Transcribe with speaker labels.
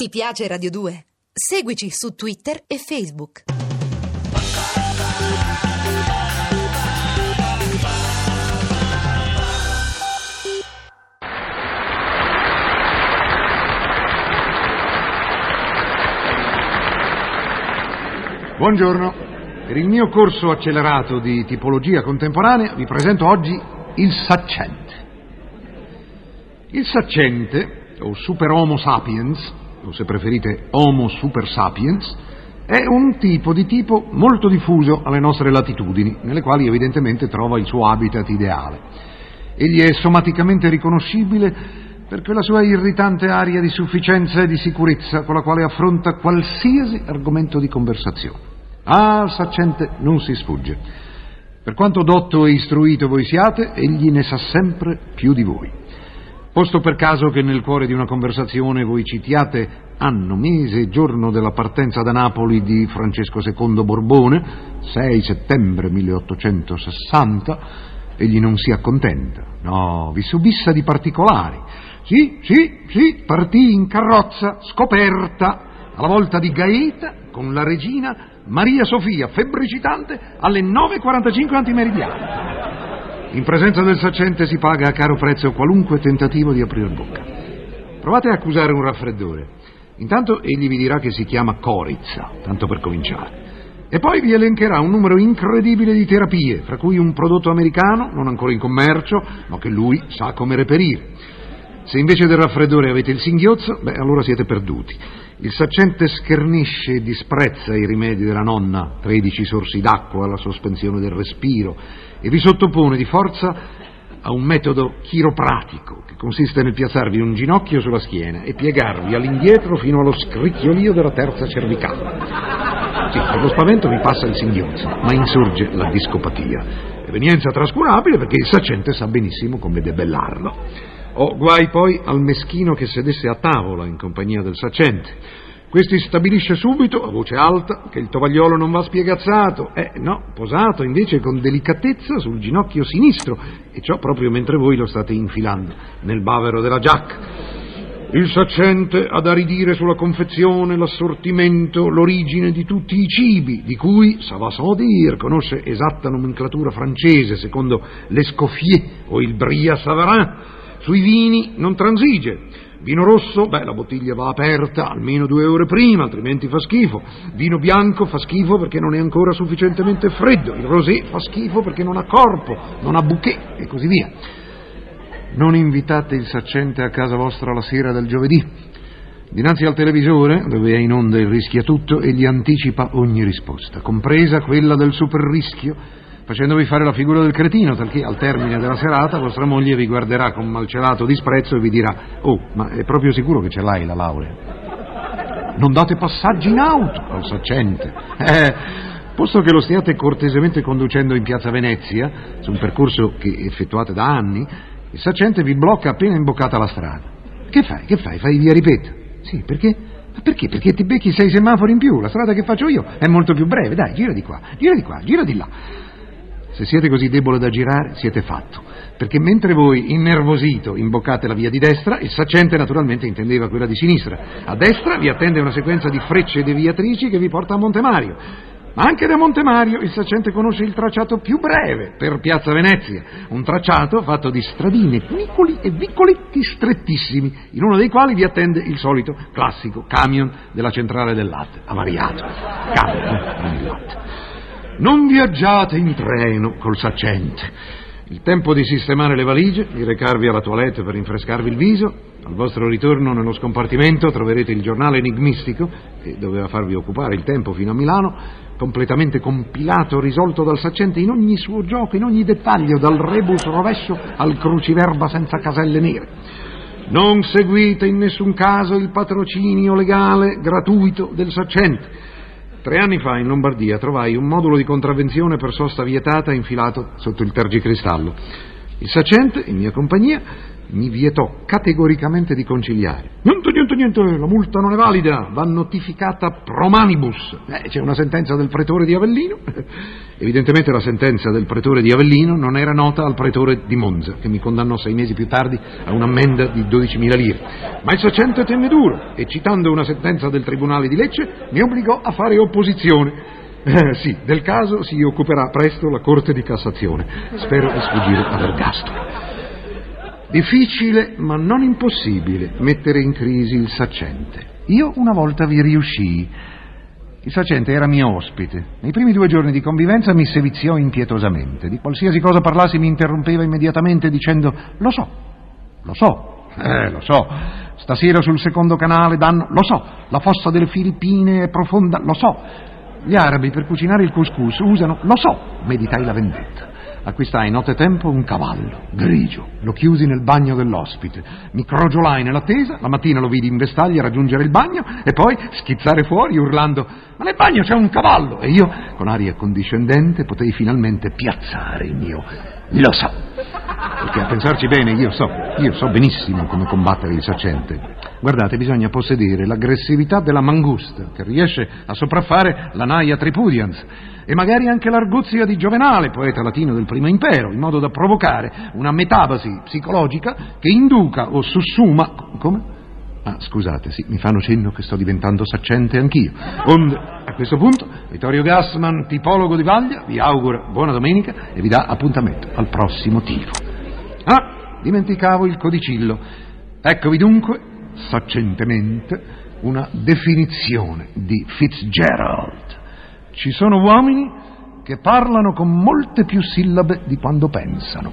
Speaker 1: Ti piace Radio 2? Seguici su Twitter e Facebook.
Speaker 2: Buongiorno. Per il mio corso accelerato di tipologia contemporanea vi presento oggi il saccente. Il saccente, o super homo sapiens, o se preferite homo super sapiens, è un tipo di tipo molto diffuso alle nostre latitudini, nelle quali evidentemente trova il suo habitat ideale. Egli è somaticamente riconoscibile per quella sua irritante aria di sufficienza e di sicurezza con la quale affronta qualsiasi argomento di conversazione. Al saccente non si sfugge. Per quanto dotto e istruito voi siate, egli ne sa sempre più di voi. Posto per caso che nel cuore di una conversazione voi citiate anno, mese e giorno della partenza da Napoli di Francesco II Borbone, 6 settembre 1860, egli non si accontenta, no, vi subissa di particolari. Sì, sì, sì, partì in carrozza, scoperta, alla volta di Gaeta, con la regina Maria Sofia, febbricitante, alle 9.45 antimeridiane. In presenza del saccente si paga a caro prezzo qualunque tentativo di aprire bocca. Provate a accusare un raffreddore. Intanto egli vi dirà che si chiama corizza, tanto per cominciare. E poi vi elencherà un numero incredibile di terapie, fra cui un prodotto americano, non ancora in commercio, ma che lui sa come reperire. Se invece del raffreddore avete il singhiozzo, beh, allora siete perduti. Il saccente schernisce e disprezza i rimedi della nonna, 13 sorsi d'acqua, la sospensione del respiro, e vi sottopone di forza a un metodo chiropratico che consiste nel piazzarvi un ginocchio sulla schiena e piegarvi all'indietro fino allo scricchiolio della terza cervicale. Sì, per lo spavento vi passa il singhiozzo, ma insorge la discopatia. Evenienza trascurabile perché il saccente sa benissimo come debellarlo. O guai poi al meschino che sedesse a tavola in compagnia del saccente. Questi stabilisce subito, a voce alta, che il tovagliolo non va spiegazzato, eh no, posato invece con delicatezza sul ginocchio sinistro, e ciò proprio mentre voi lo state infilando nel bavero della giacca. Il saccente ha da ridire sulla confezione, l'assortimento, l'origine di tutti i cibi, di cui, ça va sans dire, conosce esatta nomenclatura francese, secondo l'Escoffier o il Bria Savarin. Sui vini non transige. Vino rosso, beh, la bottiglia va aperta almeno due ore prima, altrimenti fa schifo. Vino bianco fa schifo perché non è ancora sufficientemente freddo. Il rosé fa schifo perché non ha corpo, non ha bouquet e così via. Non invitate il saccente a casa vostra la sera del giovedì. Dinanzi al televisore, dove è in onda il rischia tutto, egli anticipa ogni risposta, compresa quella del super rischio, facendovi fare la figura del cretino, talché al termine della serata vostra moglie vi guarderà con malcelato disprezzo e vi dirà «Oh, ma è proprio sicuro che ce l'hai la laurea?» Non date passaggi in auto al saccente. Eh, posto che lo stiate cortesemente conducendo in piazza Venezia, su un percorso che effettuate da anni, il saccente vi blocca appena imboccata la strada. Che fai? Che fai? Fai via ripeta? Sì, perché? Perché? Perché ti becchi sei semafori in più. La strada che faccio io è molto più breve. Dai, gira di qua, gira di qua, gira di là. Se siete così debole da girare, siete fatto. Perché mentre voi, innervosito, imboccate la via di destra, il saccente naturalmente intendeva quella di sinistra. A destra vi attende una sequenza di frecce deviatrici che vi porta a Montemario. Ma anche da Montemario il saccente conosce il tracciato più breve per Piazza Venezia, un tracciato fatto di stradine piccoli e vicoletti strettissimi, in uno dei quali vi attende il solito classico camion della centrale del latte, avariato. Camion, non il latte. Non viaggiate in treno col saccente. Il tempo di sistemare le valigie, di recarvi alla toilette per rinfrescarvi il viso. Al vostro ritorno nello scompartimento troverete il giornale enigmistico, che doveva farvi occupare il tempo fino a Milano, completamente compilato, risolto dal saccente in ogni suo gioco, in ogni dettaglio, dal rebus rovescio al cruciverba senza caselle nere. Non seguite in nessun caso il patrocinio legale gratuito del saccente. Tre anni fa in Lombardia trovai un modulo di contravvenzione per sosta vietata infilato sotto il tergicristallo. Il saccente, in mia compagnia, mi vietò categoricamente di conciliare. Niente, niente, niente, la multa non è valida, va notificata pro manibus. Eh, c'è una sentenza del pretore di Avellino. Evidentemente la sentenza del pretore di Avellino non era nota al pretore di Monza, che mi condannò sei mesi più tardi a un'ammenda di 12.000 lire. Ma il saccente tenne duro e, citando una sentenza del tribunale di Lecce, mi obbligò a fare opposizione. Eh, sì, del caso si occuperà presto la Corte di Cassazione. Spero di sfuggire all'ergastolo. Difficile, ma non impossibile, mettere in crisi il saccente. Io una volta vi riuscii. Il saccente era mio ospite. Nei primi due giorni di convivenza mi seviziò impietosamente. Di qualsiasi cosa parlassi mi interrompeva immediatamente dicendo lo so, lo so, eh, lo so. Stasera sul secondo canale danno, lo so, la fossa delle Filippine è profonda, lo so. Gli arabi per cucinare il couscous usano, lo so, meditai la vendetta. Acquistai nottetempo un cavallo, grigio, lo chiusi nel bagno dell'ospite, mi crogiolai nell'attesa, la mattina lo vidi in vestaglia raggiungere il bagno e poi schizzare fuori urlando ma nel bagno c'è un cavallo e io, con aria condiscendente, potei finalmente piazzare il mio lo so. Perché a pensarci bene io so, io so benissimo come combattere il saccente. Guardate, bisogna possedere l'aggressività della mangusta, che riesce a sopraffare la naia tripudians, e magari anche l'arguzia di Giovenale, poeta latino del primo impero, in modo da provocare una metabasi psicologica che induca o sussuma... Come? Ah, scusate, sì, mi fanno cenno che sto diventando saccente anch'io. Onde, a questo punto, Vittorio Gassman, tipologo di Vaglia, vi augura buona domenica e vi dà appuntamento al prossimo tifo. Ah, dimenticavo il codicillo. Eccovi dunque, saccentemente, una definizione di Fitzgerald. Ci sono uomini che parlano con molte più sillabe di quando pensano.